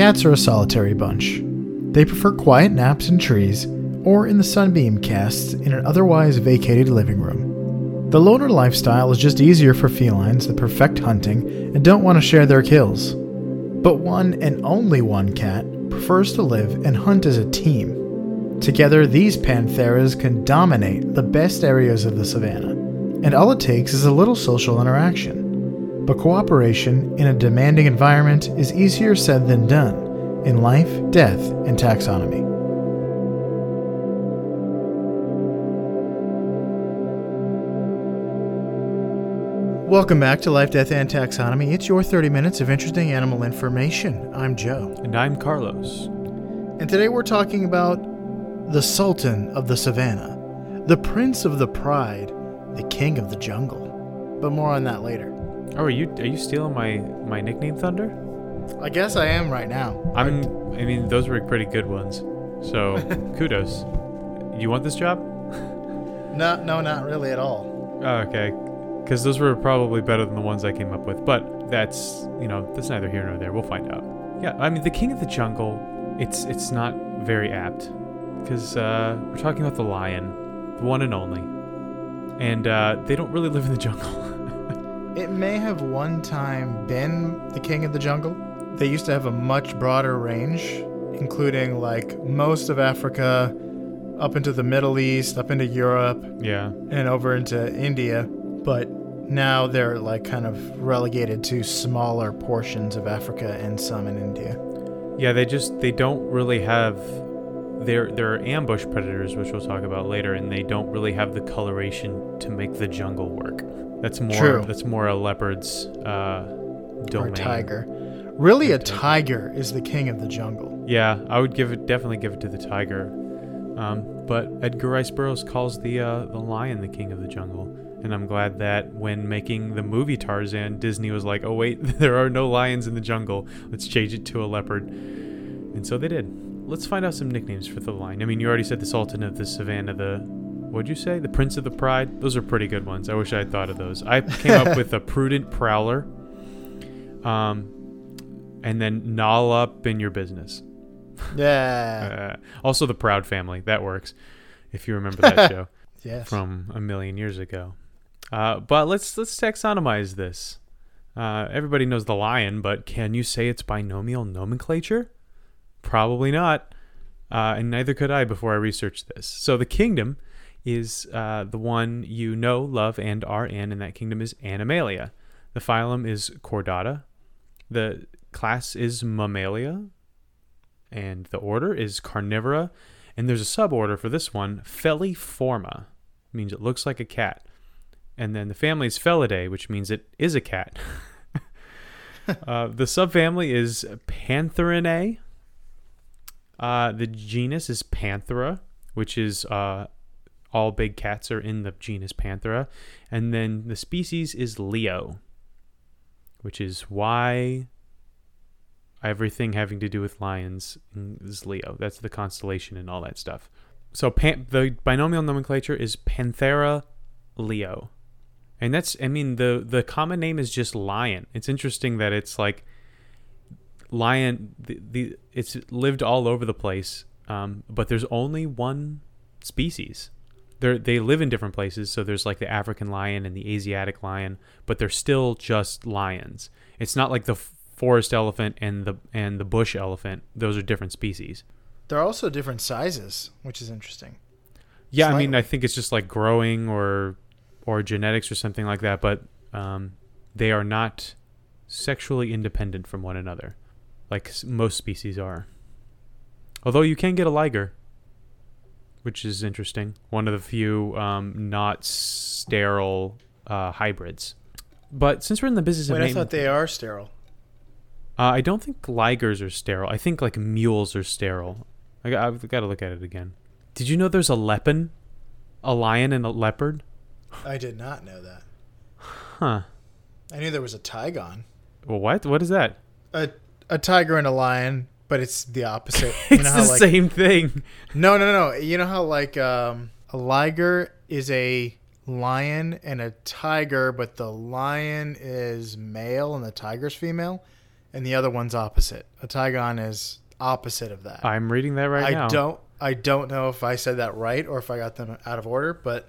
Cats are a solitary bunch. They prefer quiet naps in trees or in the sunbeam casts in an otherwise vacated living room. The loner lifestyle is just easier for felines that perfect hunting and don't want to share their kills. But one and only one cat prefers to live and hunt as a team. Together, these pantheras can dominate the best areas of the savannah, and all it takes is a little social interaction. But cooperation in a demanding environment is easier said than done in life, death, and taxonomy. Welcome back to Life, Death, and Taxonomy. It's your 30 minutes of interesting animal information. I'm Joe. And I'm Carlos. And today we're talking about the Sultan of the Savannah, the Prince of the Pride, the King of the Jungle. But more on that later. Oh, are you are you stealing my my nickname Thunder? I guess I am right now. I'm. I mean, those were pretty good ones. So kudos. You want this job? No, no, not really at all. Oh, okay. Because those were probably better than the ones I came up with. But that's you know that's neither here nor there. We'll find out. Yeah, I mean, the King of the Jungle. It's it's not very apt because uh, we're talking about the lion, the one and only, and uh, they don't really live in the jungle. It may have one time been the king of the jungle. They used to have a much broader range, including like most of Africa, up into the Middle East, up into Europe, yeah. and over into India. But now they're like kind of relegated to smaller portions of Africa and some in India. Yeah, they just they don't really have they're they're ambush predators, which we'll talk about later, and they don't really have the coloration to make the jungle work. That's more True. that's more a leopard's uh, Or domain. a tiger. Really, Or a tiger. tiger is the king of the jungle. Yeah, I would give it definitely give it to the tiger. Um, but Edgar Rice Burroughs calls the uh, the lion the king of the jungle, and I'm glad that when making the movie Tarzan, Disney was like, "Oh wait, there are no lions in the jungle. Let's change it to a leopard," and so they did. Let's find out some nicknames for the lion. I mean, you already said the Sultan of the Savannah, the what'd you say? The Prince of the Pride. Those are pretty good ones. I wish I had thought of those. I came up with a prudent prowler, um, and then gnaw up in your business. Yeah. Uh, also, the Proud Family. That works. If you remember that show yes. from a million years ago. Uh, but let's let's taxonomize this. Uh, everybody knows the lion, but can you say it's binomial nomenclature? Probably not. Uh, and neither could I before I researched this. So the kingdom is uh, the one you know, love, and are in, and that kingdom is Animalia. The phylum is Chordata. The class is Mammalia. And the order is Carnivora. And there's a suborder for this one, Feliformia. Means it looks like a cat. And then the family is Felidae, which means it is a cat. uh, the subfamily is Pantherinae. Uh, the genus is Panthera, which is uh, all big cats are in the genus Panthera. And then the species is Leo, which is why everything having to do with lions is Leo. That's the constellation and all that stuff. So pan- the binomial nomenclature is Panthera Leo. And that's I mean the the common name is just lion. It's interesting that it's like lion the, the it's lived all over the place. Um, but there's only one species. They they live in different places, so there's like the African lion and the Asiatic lion, but they're still just lions. It's not like the forest elephant and the and the bush elephant. Those are different species. They're also different sizes, which is interesting. Yeah, I mean, I think it's just like growing or or genetics or something like that, but um, they are not sexually independent from one another, like most species are. Although you can get a liger, which is interesting. One of the few um, not sterile uh, hybrids. But since we're in the business of Wait, I thought they are sterile. uh, I don't think ligers are sterile. I think like mules are sterile. I, I've got to look at it again. Did you know there's a lepin, a lion and a leopard? I did not know that. Huh. I knew there was a tigon. Well, what? What is that? A a tiger and a lion, but it's the opposite. It's know how the like same thing. No, no, no. You know how like um a liger is a lion and a tiger, but the lion is male and the tiger's female? and the other one's opposite. A tigon is opposite of that. I'm reading that right I now. don't I don't know if I said that right or if I got them out of order, but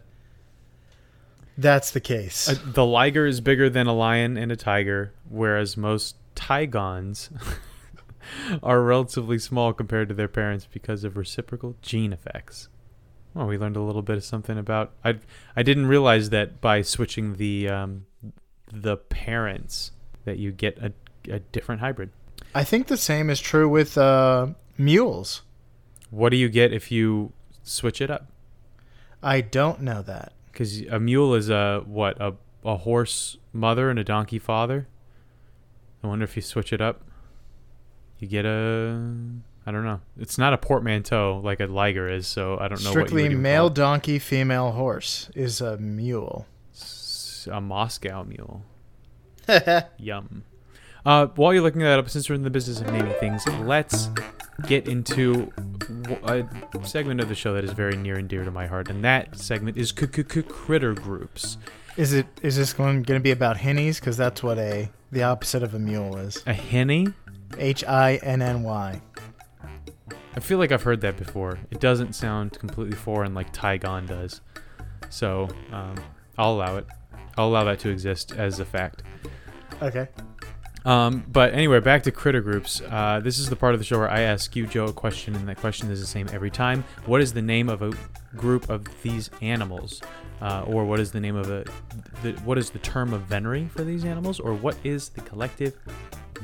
that's the case. Uh, the liger is bigger than a lion and a tiger, whereas most Tigons are relatively small compared to their parents because of reciprocal gene effects. Well, we learned a little bit of something about. I I didn't realize that by switching the um, the parents that you get a, a different hybrid. I think the same is true with uh, mules. What do you get if you switch it up? I don't know that. Because a mule is a what a a horse mother and a donkey father. I wonder if you switch it up, you get a I don't know. It's not a portmanteau like a liger is, so I don't know. Strictly what you would even male donkey, female horse is a mule. S- a Moscow mule. Yum. Uh, while you're looking that up, since we're in the business of naming things, let's get into a segment of the show that is very near and dear to my heart, and that segment is critter groups. Is it? Is this one going to be about hinnies? Because that's what a the opposite of a mule is. A hinny? H i n n y. I feel like I've heard that before. It doesn't sound completely foreign like tigon does. So um, I'll allow it. I'll allow that to exist as a fact. Okay. Um, but anyway, back to critter groups. Uh, this is the part of the show where I ask you, Joe, a question, and that question is the same every time. What is the name of a group of these animals? Uh, or what is the name of a. The, what is the term of venery for these animals? Or what is the collective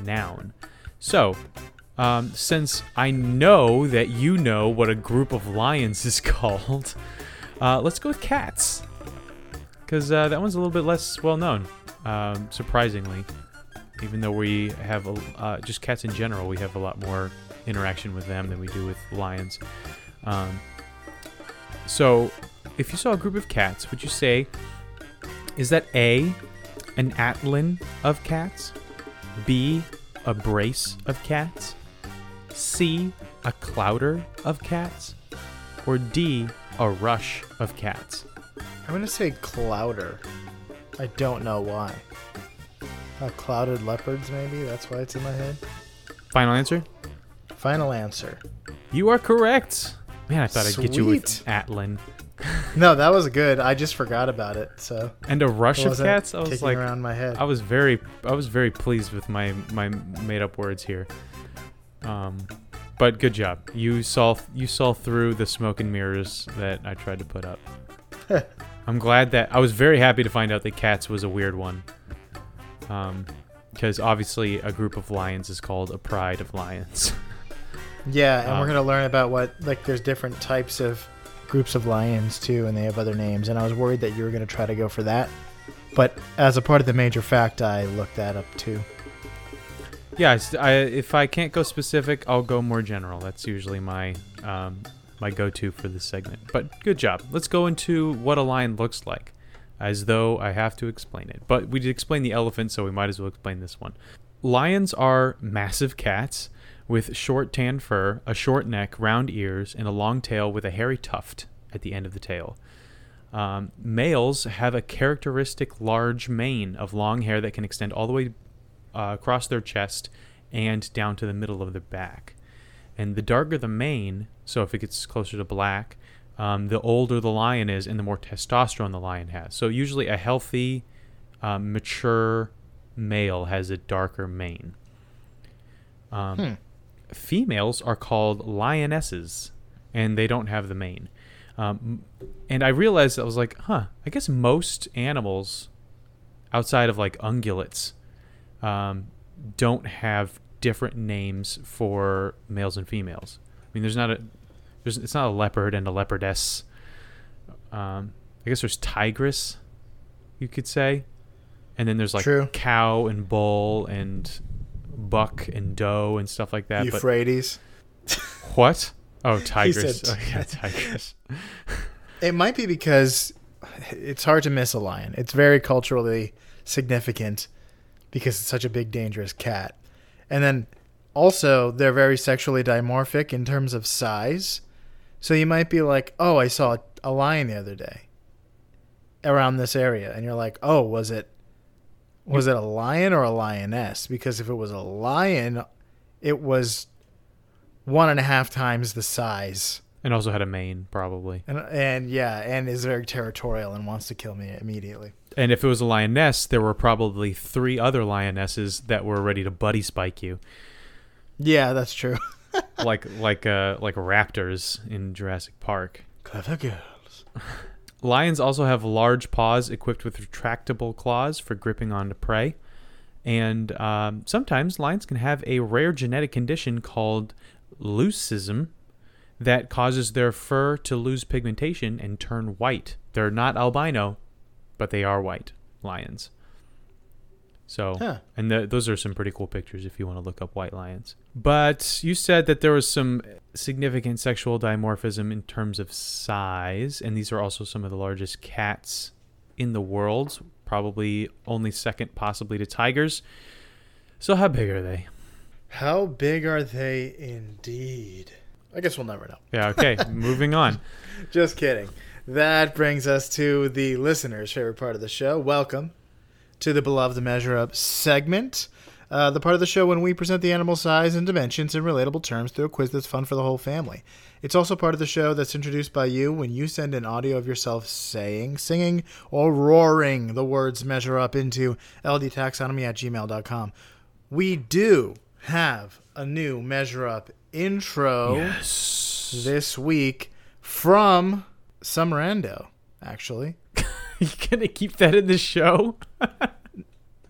noun? So, um, since I know that you know what a group of lions is called, uh, let's go with cats. Because uh, that one's a little bit less well known, um, surprisingly. Even though we have a, uh, just cats in general, we have a lot more interaction with them than we do with lions. Um, so, if you saw a group of cats, would you say, is that A, an atlin of cats? B, a brace of cats? C, a clouder of cats? Or D, a rush of cats? I'm going to say clouder. I don't know why. Uh, clouded leopards, maybe? That's why it's in my head. Final answer? Final answer. You are correct. Man, I thought I'd get you with Sweet. Atlin. No, that was good. I just forgot about it, so And a rush of cats? I was like, around my head. I was very, I was very pleased with my my made up words here. Um, but good job. You saw you saw through the smoke and mirrors that I tried to put up. I'm glad that I was very happy to find out that cats was a weird one. Um, because obviously a group of lions is called a pride of lions. Yeah, and Um, we're gonna learn about what like there's different types of groups of lions too, and they have other names. And I was worried that you were gonna try to go for that, but as a part of the major fact, I looked that up too. Yeah, I, if I can't go specific, I'll go more general. That's usually my um, my go-to for this segment. But good job. Let's go into what a lion looks like, as though I have to explain it. But we did explain the elephant, so we might as well explain this one. Lions are massive cats with short tan fur, a short neck, round ears, and a long tail with a hairy tuft at the end of the tail. Um, males have a characteristic large mane of long hair that can extend all the way uh, across their chest and down to the middle of their back. And the darker the mane, so if it gets closer to black, um, the older the lion is and the more testosterone the lion has. So usually a healthy, um, mature male has a darker mane. Um, Hmm. Females are called lionesses, and they don't have the mane. Um, and I realized I was like, huh, I guess most animals outside of like ungulates um, don't have different names for males and females. I mean, there's not a, there's it's not a leopard and a leopardess. Um, I guess there's tigress, you could say, and then there's like True. cow and bull and buck and doe and stuff like that. But Euphrates. what? Oh, tigress. said- Oh, yeah, tigress. It might be because it's hard to miss a lion. It's very culturally significant because it's such a big, dangerous cat. And then also, they're very sexually dimorphic in terms of size. So you might be like, oh, I saw a lion the other day around this area. And you're like, oh, was it. Was it a lion or a lioness? Because if it was a lion, it was one and a half times the size. And also had a mane, probably. And, and yeah, and is very territorial and wants to kill me immediately. And if it was a lioness, there were probably three other lionesses that were ready to buddy spike you, Yeah, that's true. like like uh like raptors in Jurassic Park. Clever girls. Lions also have large paws equipped with retractable claws for gripping onto prey. And um, sometimes lions can have a rare genetic condition called leucism that causes their fur to lose pigmentation and turn white. They're not albino, but they are white lions. So, Huh. and th those are some pretty cool pictures if you want to look up white lions. But you said that there was some significant sexual dimorphism in terms of size, and these are also some of the largest cats in the world, probably only second possibly to tigers. So, how big are they? How big are they indeed? I guess we'll never know. Yeah, okay, moving on. Just kidding. That brings us to the listener's favorite part of the show. Welcome to the beloved Measure Up segment. Uh, the part of the show when we present the animal size and dimensions in relatable terms through a quiz that's fun for the whole family. It's also part of the show that's introduced by you when you send an audio of yourself saying, singing, or roaring the words measure up into ldtaxonomy at gmail.com. We do have a new measure up intro Yes. this week from some rando, actually. you gonna keep that in the show?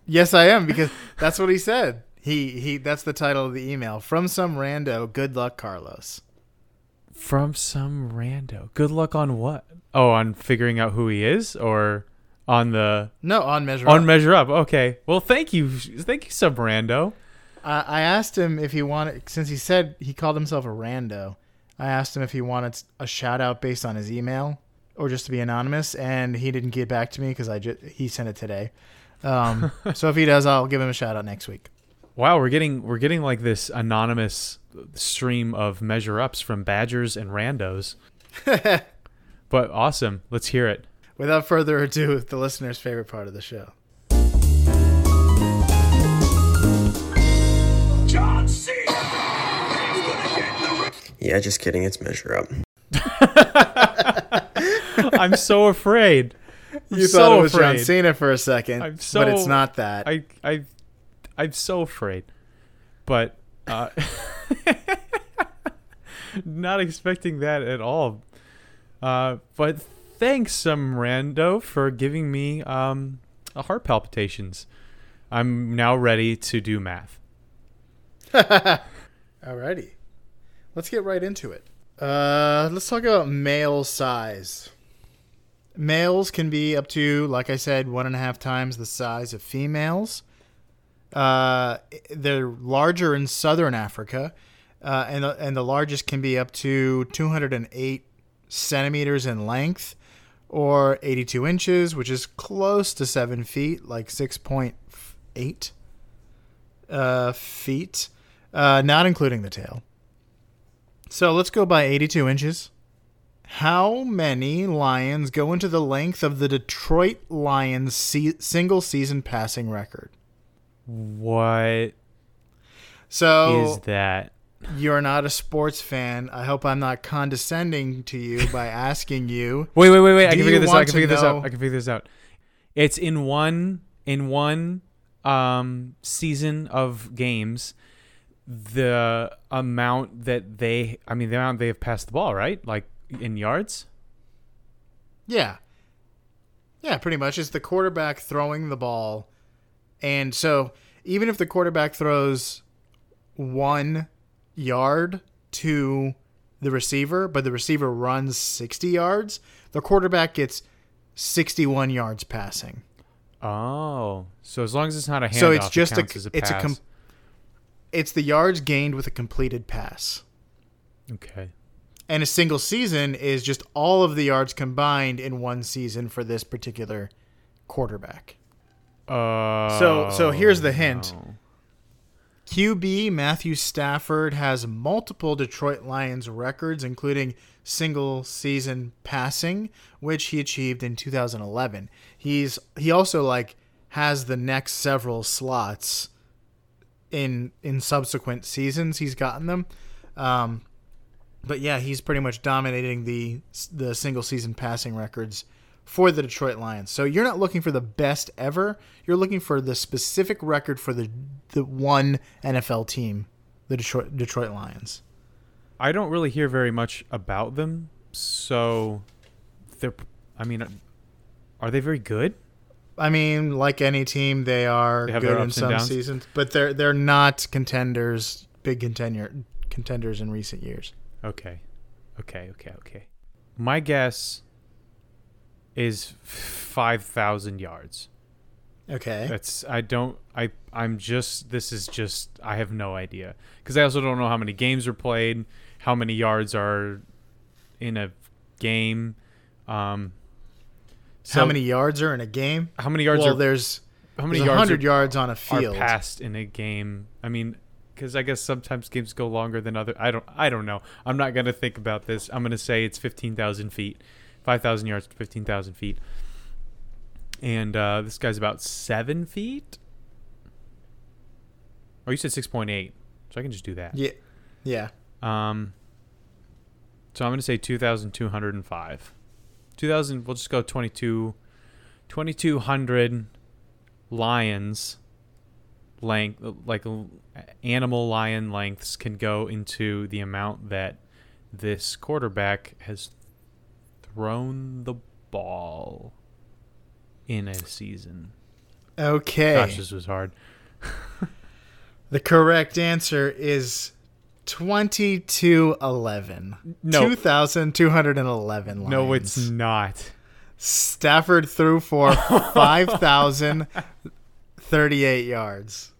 Yes, I am because that's what he said. He he. That's the title of the email from some rando. Good luck, Carlos. From some rando. Good luck on what? Oh, on figuring out who he is, or on the No, on measure. Up. On Up. measure up. Okay. Well, thank you, thank you, some rando. I, I asked him if he wanted, since he said he called himself a rando. I asked him if he wanted a shout out based on his email or just to be anonymous, and he didn't get back to me because I just he sent it today. Um, so if he does, I'll give him a shout out next week. Wow, we're getting we're getting like this anonymous stream of measure ups from badgers and randos. But awesome. Let's hear it. Without further ado, the listener's favorite part of the show. John Cena! He's gonna get the ring. Yeah, just kidding. It's measure up. I'm so afraid. I'm You so thought it was afraid. John Cena for a 2nd I'm but it's not that. I I I'm so afraid. But uh not expecting that at all. Uh but thanks some rando for giving me um a heart palpitations. I'm now ready to do math. Alrighty. Let's get right into it. Uh, let's talk about male size. Males can be up to, like I said, one and a half times the size of females. Uh, they're larger in southern Africa, uh, and the, and the largest can be up to 208 centimeters in length, or 82 inches, which is close to seven feet, like 6.8 uh, feet, uh, not including the tail. So let's go by 82 inches. How many lions go into the length of the Detroit Lions se- single season passing record? What So is that? you're not a sports fan. I hope I'm not condescending to you by asking you. Wait, wait, wait, wait. I can figure this out. I can figure this know- out. I can figure this out. It's in one in one um season of games the amount that they I mean the amount they have passed the ball, right? Like in yards? Yeah. Yeah, pretty much. It's the quarterback throwing the ball. And so even if the quarterback throws one yard to the receiver, but the receiver runs 60 yards, the quarterback gets 61 yards passing. Oh. So as long as it's not a handoff, so it's it just a, as a it's a com- it's the yards gained with a completed pass. Okay. And a single season is just all of the yards combined in one season for this particular quarterback. Uh So- so here's the hint. no. QB Matthew Stafford has multiple Detroit Lions records, including single season passing, which he achieved in 2011. He's he also like has the next several slots in in subsequent seasons. He's gotten them. Um, but yeah, he's pretty much dominating the the single season passing records for the Detroit Lions. So you're not looking for the best ever. You're looking for the specific record for the the one NFL team, the Detroit Detroit Lions. I don't really hear very much about them, so they're. I mean, are they very good? I mean, like any team, they are They good in some seasons, but they're they're not contenders, big contender contenders in recent years. Okay, okay, okay, okay. My guess is five thousand yards. Okay. That's I don't I I'm just this is just I have no idea because I also don't know how many games are played, how many yards are in a game, um. How many yards are in a game? How many yards well, are there's how many there's yards 100 are, yards on a are field. passed in a game? I mean, because I guess sometimes games go longer than other. I don't I don't know. I'm not gonna think about this. I'm gonna say it's fifteen thousand feet, five thousand yards, fifteen thousand feet, and uh, this guy's about seven feet. Oh, you said six point eight, so I can just do that. Yeah. Yeah. Um. So I'm gonna say two thousand two hundred and five. Two thousand. We'll just go 22 2200 lions length like animal lion lengths can go into the amount that this quarterback has thrown the ball in a season. Okay. Gosh, this was hard. The correct answer is 2211. No. 2211 lines. No, it's not. Stafford threw for 5038 yards.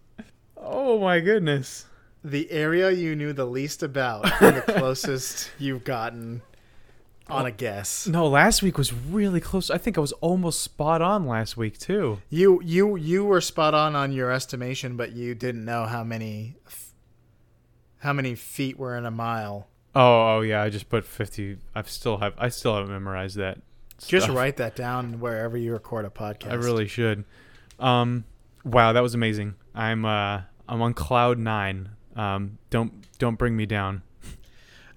Oh my goodness. The area you knew the least about and the closest you've gotten on a guess. No, last week was really close. I think I was almost spot on last week too. You you you were spot on on your estimation, but you didn't know how many f- how many feet were in a mile. Oh, oh yeah, I just put 50. I still have I still haven't memorized that. Just stuff. write that down wherever you record a podcast. I really should. Um wow, that was amazing. I'm uh I'm on cloud 9. Um don't don't bring me down.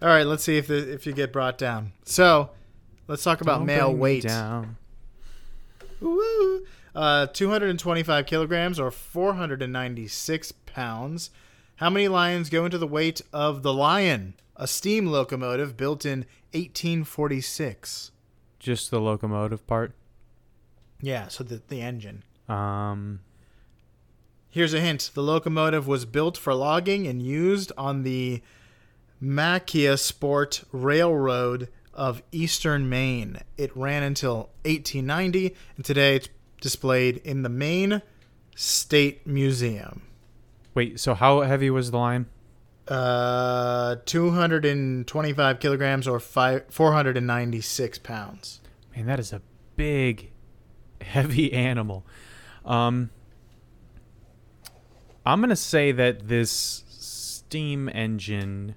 All right, let's see if the, if you get brought down. So, let's talk about Don't male weight. down. Woo! Uh, 225 kilograms or 496 pounds. How many lions go into the weight of the Lion, a steam locomotive built in 1846? Just the locomotive part. Yeah, so the, the engine. Um Here's a hint the locomotive was built for logging and used on the Machiasport Railroad of eastern Maine. It ran until 1890, and today it's displayed in the Maine State Museum. wait, so how heavy was the line? Uh, 225 kilograms or five, 496 pounds. Man, that is a big, heavy animal. Um, I'm gonna say that this steam engine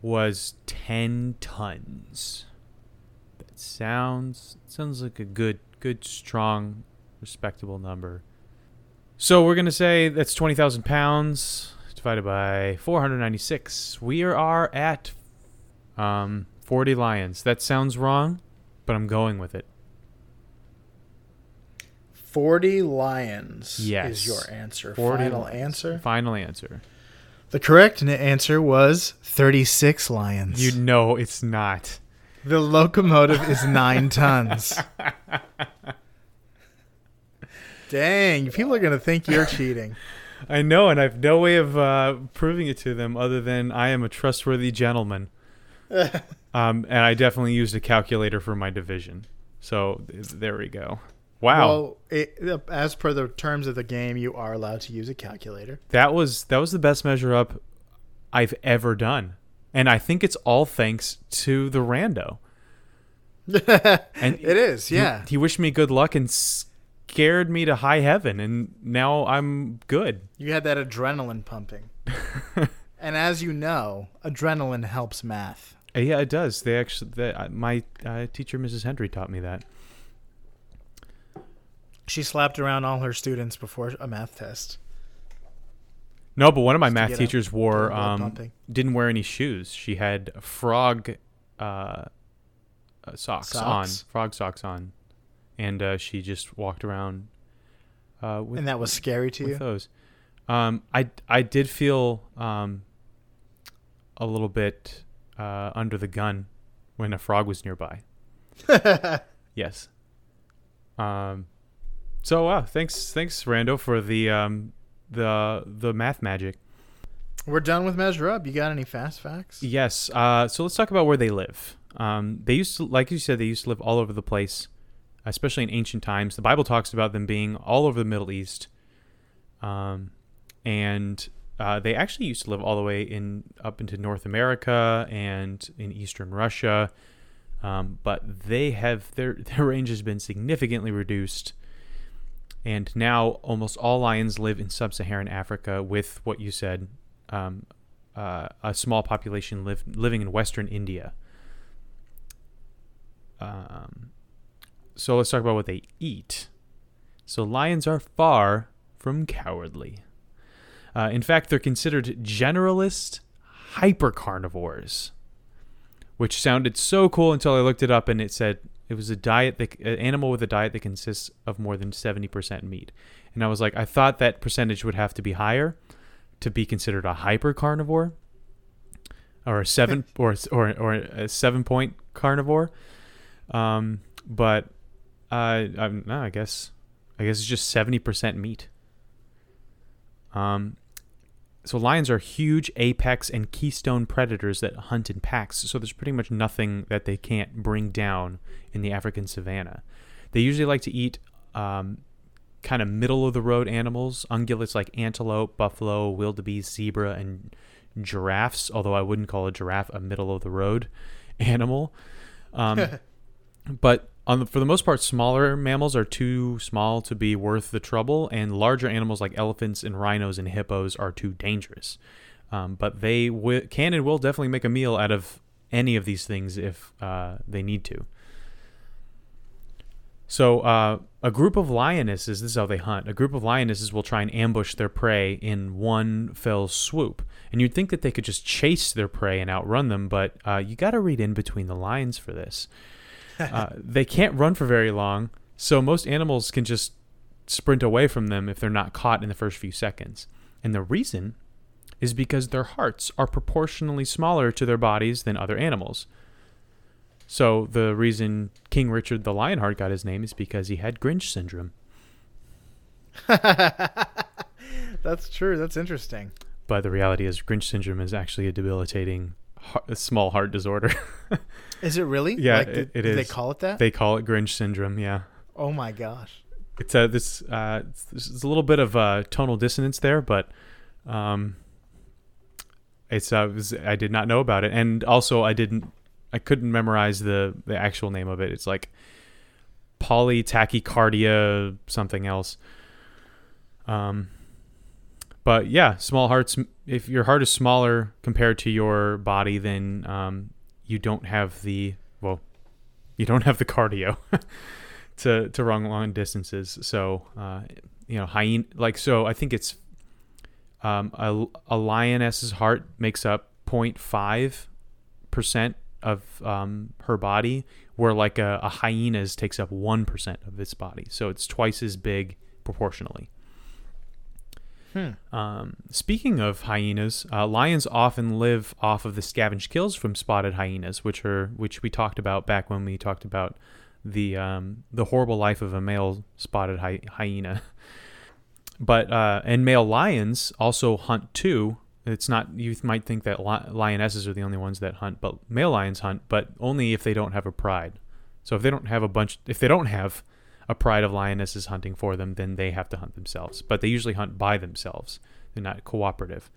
was 10 tons. That sounds sounds like a good, good, strong, respectable number. So we're gonna say that's 20,000 pounds divided by 496. We are at um, 40 lions. That sounds wrong, but I'm going with it. 40 lions Yes. is your answer. 40 Final lions. answer. Final answer. The correct answer was 36 lions. You know it's not. The locomotive is nine tons. Dang, people are going to think you're cheating. I know, and I have no way of uh, proving it to them other than I am a trustworthy gentleman. um, and I definitely used a calculator for my division. So th- there we go. Wow, Well, it, as per the terms of the game, you are allowed to use a calculator. that was that was the best measure up I've ever done, and I think it's all thanks to the rando. And It is, yeah. he wished me good luck and scared me to high heaven, and now I'm good. You had that adrenaline pumping. and as you know, adrenaline helps math. Uh, Yeah, it does. They actually, they, my uh, teacher, Mrs. Hendry, taught me that. She slapped around all her students before a math test. No, but one of my Just math up- teachers wore um, didn't wear any shoes. She had frog uh, uh, socks, on, frog socks on, and uh, she just walked around uh, with, And that was scary to with you? those. Um, I I did feel um, a little bit uh, under the gun when a frog was nearby. Yes. Um. So uh, thanks thanks Rando for the um the the math magic. We're done with Measure Up. You got any fast facts? Yes. Uh, so let's talk about where they live. Um, they used to, like you said, they used to live all over the place, especially in ancient times. The Bible talks about them being all over the Middle East, um, and uh, they actually used to live all the way in up into North America and in Eastern Russia. Um, but they have their their range has been significantly reduced, and now almost all lions live in sub-Saharan Africa, with what you said, um, uh, a small population live, living in Western India. Um, so let's talk about what they eat. So lions are far from cowardly. Uh, in fact, they're considered generalist hypercarnivores, which sounded so cool until I looked it up and it said it was a diet that an animal with a diet that consists of more than 70% meat. And I was like, I thought that percentage would have to be higher to be considered a hyper carnivore or a seven or or or a seven point carnivore. Um, but uh, I'm, no, I guess I guess it's just seventy percent meat. Um, so lions are huge apex and keystone predators that hunt in packs. So there's pretty much nothing that they can't bring down in the African savanna. They usually like to eat um, kind of middle of the road animals, ungulates like antelope, buffalo, wildebeest, zebra, and giraffes. Although I wouldn't call a giraffe a middle of the road animal. Um, but on the, for the most part, smaller mammals are too small to be worth the trouble, and larger animals like elephants and rhinos and hippos are too dangerous. Um, but they wi- can and will definitely make a meal out of any of these things if uh, they need to. So, uh, a group of lionesses, this is how they hunt. A group of lionesses will try and ambush their prey in one fell swoop. And you'd think that they could just chase their prey and outrun them, but uh, you got to read in between the lines for this. Uh, they can't run for very long, so most animals can just sprint away from them if they're not caught in the first few seconds. And the reason is because their hearts are proportionally smaller to their bodies than other animals. So the reason King Richard the Lionheart got his name is because he had Grinch syndrome. That's true. That's interesting. But the reality is, Grinch syndrome is actually a debilitating heart, a small heart disorder. Is it really? Yeah, Like, it- it did They call it that? they call it Grinch syndrome. Yeah, oh my gosh. it's a this uh, it's, there's a little bit of uh, tonal dissonance there, but um, it's uh, it was, I did not know about it, and also I didn't I couldn't memorize the the actual name of it. It's like polytachycardia something else. Um, but yeah, small hearts. If your heart is smaller compared to your body, then um, you don't have the well, you don't have the cardio to to run long distances. So uh, you know, hyena like so. I think it's um, a a lioness's heart makes up 0.5 percent of um, her body, where like a, a hyena's takes up one percent of its body. So it's twice as big proportionally. Hmm. Um, speaking of hyenas, uh, lions often live off of the scavenged kills from spotted hyenas, which are which we talked about back when we talked about the um, the horrible life of a male spotted hy- hyena. But uh, and male lions also hunt too. It's not you might think that li- lionesses are the only ones that hunt, but male lions hunt, but only if they don't have a pride. So if they don't have a bunch, if they don't have a pride of lionesses hunting for them, then they have to hunt themselves. But they usually hunt by themselves. They're not cooperative.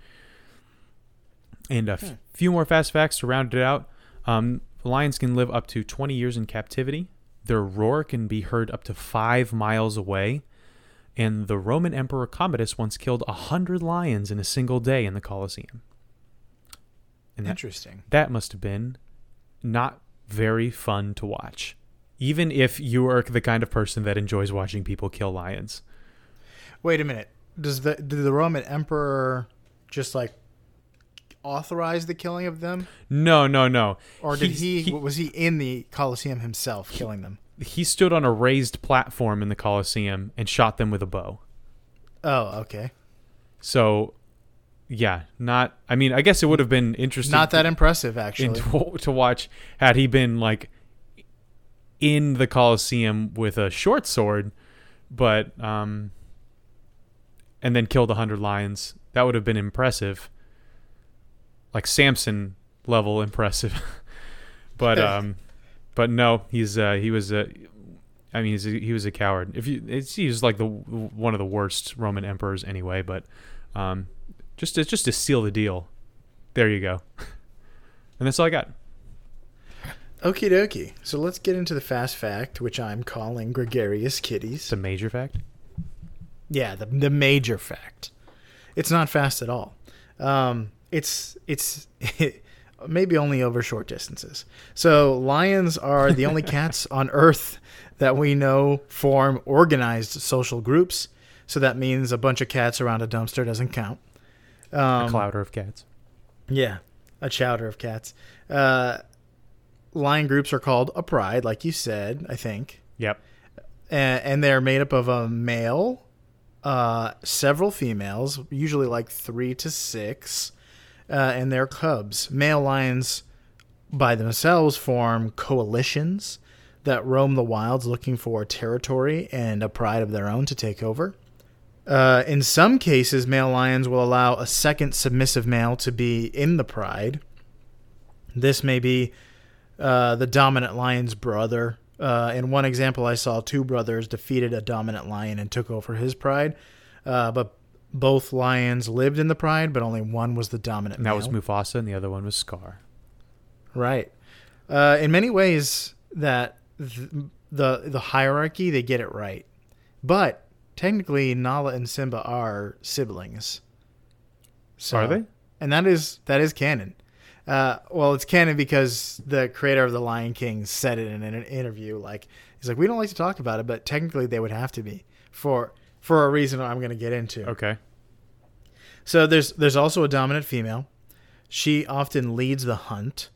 And a f- few more fast facts to round it out. Um, lions can live up to 20 years in captivity. Their roar can be heard up to five miles away. And the Roman Emperor Commodus once killed a hundred lions in a single day in the Colosseum. And that, Interesting. that must have been not very fun to watch. Even if you are the kind of person that enjoys watching people kill lions. Wait a minute. Does the did the Roman emperor just like authorize the killing of them, No, no, no. or did He's- he, was he in the Colosseum himself killing them? he stood on a raised platform in the Colosseum and shot them with a bow. Oh, okay. So, yeah, not. I mean, I guess it would have been interesting. Not that impressive, in, actually. to, to watch had he been like in the Colosseum with a short sword, but um, and then killed a hundred lions. That would have been impressive, like Samson level impressive. but um, but no, he's uh, he was a. I mean, he's a, he was a coward. If you, it's, he was like the one of the worst Roman emperors anyway. But um, just to, just to seal the deal, there you go. And that's all I got. Okie dokie. So let's get into the fast fact, which I'm calling gregarious kitties. It's a major fact. Yeah, the the major fact. It's not fast at all. Um, it's it's maybe only over short distances. So lions are the only cats on Earth that we know form organized social groups. So that means a bunch of cats around a dumpster doesn't count. a Um, clouder of cats. yeah, a chowder of cats. Uh, lion groups are called a pride, like you said. I think Yep. and, and they're made up of a male, uh, several females, usually like three to six, uh, and their cubs. Male lions, by themselves, form coalitions that roam the wilds looking for territory and a pride of their own to take over. Uh, in some cases, male lions will allow a second submissive male to be in the pride. This may be uh, the dominant lion's brother. Uh, in one example, I saw two brothers defeated a dominant lion and took over his pride. Uh, but both lions lived in the pride, but only one was the dominant And that was. Mufasa, and the other one was Scar. Right. Uh, in many ways, that th- the the hierarchy they get it right, but technically Nala and Simba are siblings. So, Are they? And that is that is canon. Uh, well, it's canon because the creator of the Lion King said it in an interview. Like he's like, we don't like to talk about it, but technically they would have to be for for a reason I'm going to get into. Okay. So there's there's also a dominant female. She often leads the hunt.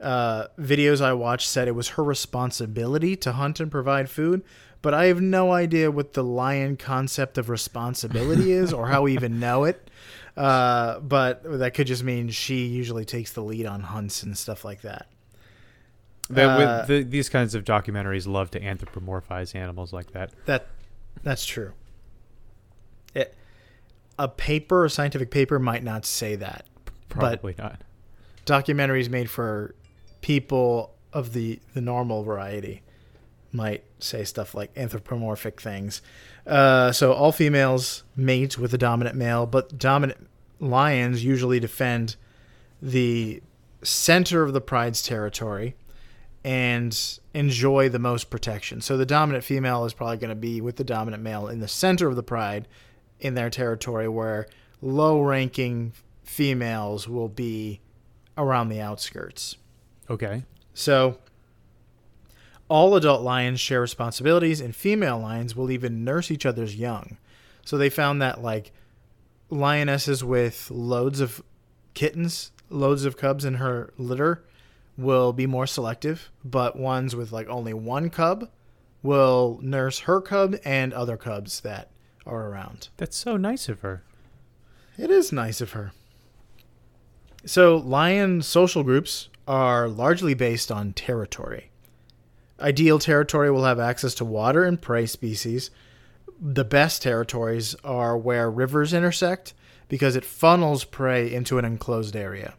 Uh, videos I watched said it was her responsibility to hunt and provide food, but I have no idea what the lion concept of responsibility is or how we even know it. Uh, but that could just mean she usually takes the lead on hunts and stuff like that. That Uh, the, these kinds of documentaries love to anthropomorphize animals like that. That that's true. It, a paper, a scientific paper, might not say that. Probably not. documentaries made for people of the the normal variety might say stuff like anthropomorphic things. Uh, so all females mate with a dominant male, but dominant lions usually defend the center of the pride's territory and enjoy the most protection. So the dominant female is probably going to be with the dominant male in the center of the pride in their territory where low-ranking females will be around the outskirts. Okay. So, all adult lions share responsibilities, and female lions will even nurse each other's young. So, they found that, like, lionesses with loads of kittens, loads of cubs in her litter, will be more selective, but ones with, like, only one cub will nurse her cub and other cubs that are around. That's so nice of her. It is nice of her. So, lion social groups are largely based on territory. Ideal territory will have access to water and prey species. The best territories are where rivers intersect because it funnels prey into an enclosed area.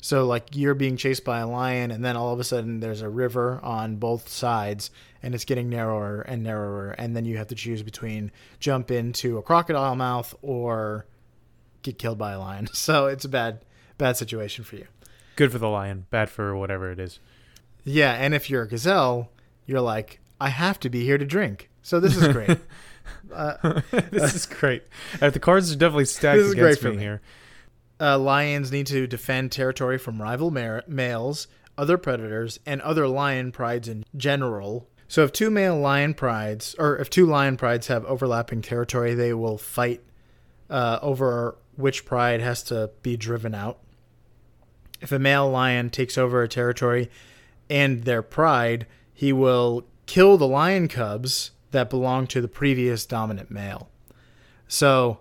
So, like you're being chased by a lion, and then all of a sudden there's a river on both sides, and it's getting narrower and narrower, and then you have to choose between jump into a crocodile mouth or get killed by a lion. So it's a bad, bad situation for you. Good for the lion, bad for whatever it is. Yeah, and if you're a gazelle, you're like, I have to be here to drink. So this is great. uh, this is great. Uh, the cards are definitely stacked This is against great for me, me. here. uh, lions need to defend territory from rival males, other predators, and other lion prides in general. So if two male lion prides, or if two lion prides have overlapping territory, they will fight uh, over which pride has to be driven out. If a male lion takes over a territory and their pride, he will kill the lion cubs that belong to the previous dominant male. So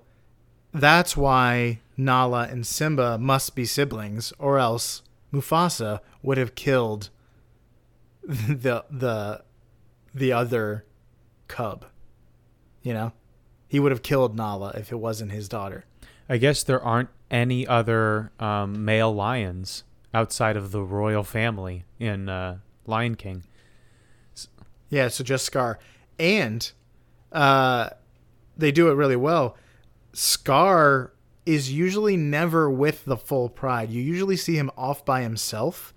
that's why Nala and Simba must be siblings, or else Mufasa would have killed the the the other cub. You know, he would have killed Nala if it wasn't his daughter. I guess there aren't any other um, male lions outside of the royal family in uh, Lion King. Yeah, so just Scar, and uh, they do it really well. Scar is usually never with the full pride. You usually see him off by himself,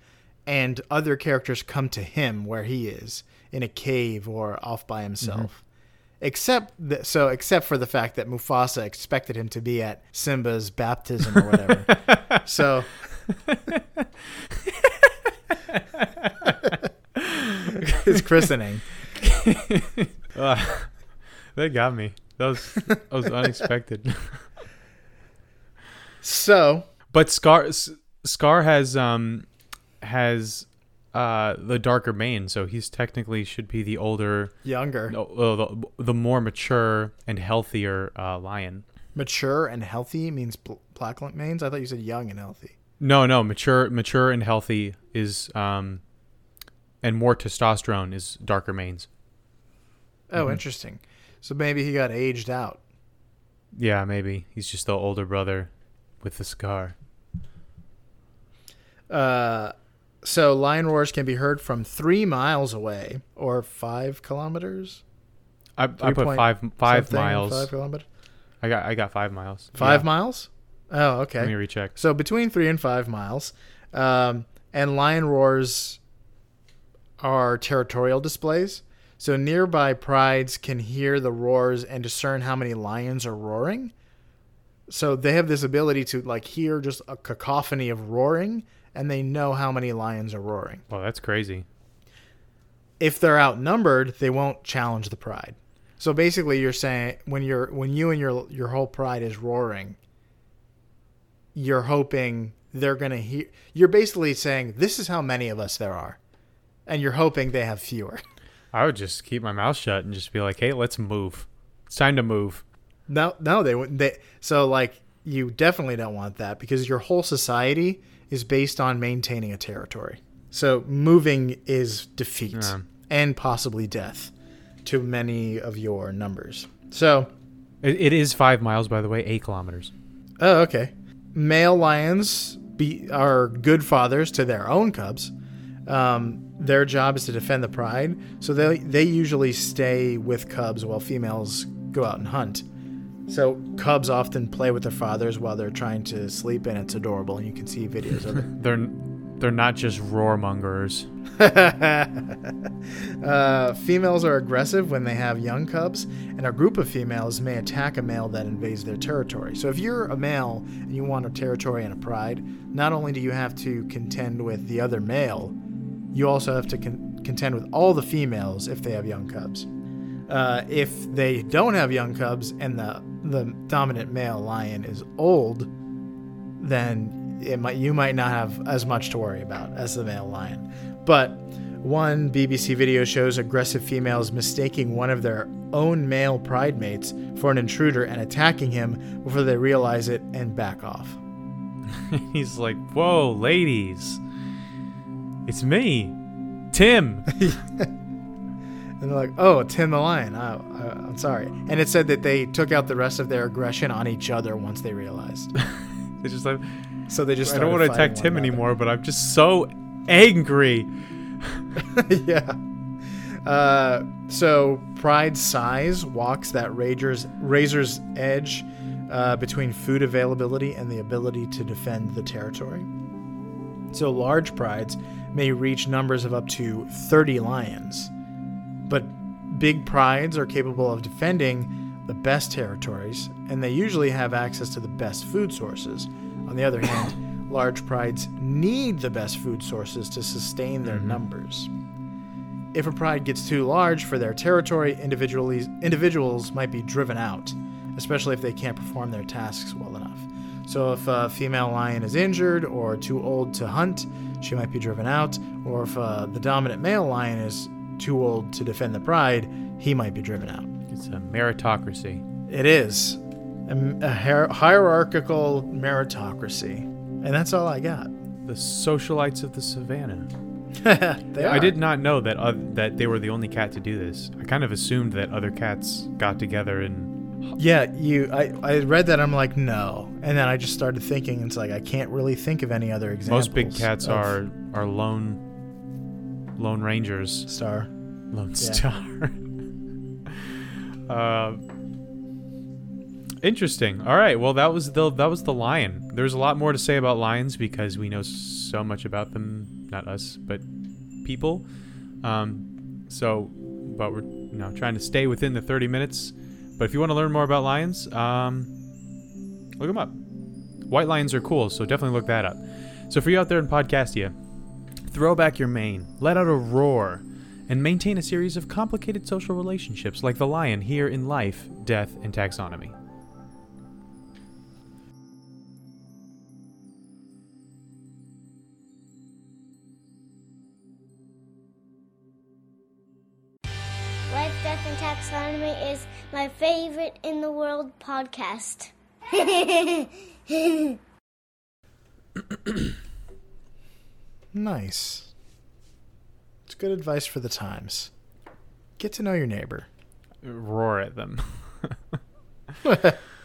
and other characters come to him where he is in a cave or off by himself. Except th- so, except for the fact that Mufasa expected him to be at Simba's baptism or whatever. so, his christening. Uh, they got me. That was that was unexpected. So, But Scar Scar has um has uh the darker mane, so he's technically should be the older, younger, no, uh, the, the more mature and healthier uh, lion. mature, and healthy means bl- black manes. I thought you said young and healthy. No, no, mature mature and healthy is um and more testosterone is darker manes. Oh, interesting. So maybe he got aged out. Yeah, maybe he's just the older brother with the scar. Uh, so lion roars can be heard from three miles away or five kilometers. I, I put five something, miles. Five kilometers. I got I got five miles. Five Yeah. miles. Oh, okay. Let me recheck. So between three and five miles, um, and lion roars are territorial displays. So nearby prides can hear the roars and discern how many lions are roaring. So they have this ability to like hear just a cacophony of roaring, and they know how many lions are roaring. Well, that's crazy. If they're outnumbered, they won't challenge the pride. So basically, you're saying when you're when you and your your whole pride is roaring, you're hoping they're gonna hear. You're basically saying this is how many of us there are, and you're hoping they have fewer. I would just keep my mouth shut and just be like, "Hey, let's move. It's time to move." No, no, they wouldn't. They so like you definitely don't want that because your whole society is based on maintaining a territory. So moving is defeat Yeah. and possibly death to many of your numbers. So, It, it is five miles, by the way, eight kilometers. oh, okay. Male lions be are good fathers to their own cubs. Um, their job is to defend the pride, so they they usually stay with cubs while females go out and hunt. So cubs often play with their fathers while they're trying to sleep, and it's adorable. And you can see videos of it. They're they're not just roar mongers. uh, females are aggressive when they have young cubs, and a group of females may attack a male that invades their territory. So, if you're a male and you want a territory and a pride, not only do you have to contend with the other male, you also have to con- contend with all the females if they have young cubs. Uh, if they don't have young cubs and the the dominant male lion is old, then it might you might not have as much to worry about as the male lion. But one BBC video shows aggressive females mistaking one of their own male pride mates for an intruder and attacking him before they realize it and back off. He's like, "Whoa, ladies, it's me, Tim." And they're like, "Oh, Tim the lion. Oh, I- I'm sorry." And it said that they took out the rest of their aggression on each other once they realized. It's just like, So they just I don't want to attack Tim anymore, but I'm just so angry. yeah. Uh, so pride size walks that razor's razor's edge uh, between food availability and the ability to defend the territory. So large prides may reach numbers of up to 30 lions, but big prides are capable of defending the best territories, and they usually have access to the best food sources. On the other hand, large prides need the best food sources to sustain their mm-hmm. numbers. if a pride gets too large for their territory, individuals might be driven out, especially if they can't perform their tasks well enough. So, if a female lion is injured or too old to hunt, she might be driven out. Or if uh, the dominant male lion is too old to defend the pride, he might be driven out. It's a meritocracy. It is a, a hier- hierarchical meritocracy. And that's all I got. The socialites of the savannah. they I did not know that uh, that they were the only cat to do this. I kind of assumed that other cats got together and Yeah, you. I, I read that. I'm like, no, and then I just started thinking. It's like I can't really think of any other examples. most big cats are are lone lone rangers, star. lone Yeah. star. uh, interesting. All right. Well, that was the that was the lion. There's a lot more to say about lions because we know so much about them. Not us, but people. Um, so, but we're you know trying to stay within the 30 minutes. But if you want to learn more about lions, um, look them up. White lions are cool, so definitely look that up. So for you out there in Podcastia, throw back your mane, let out a roar, and maintain a series of complicated social relationships like the lion here in life, death, and taxonomy. Favorite in the world podcast. Nice. It's good advice for the times. Get to know your neighbor. Roar at them.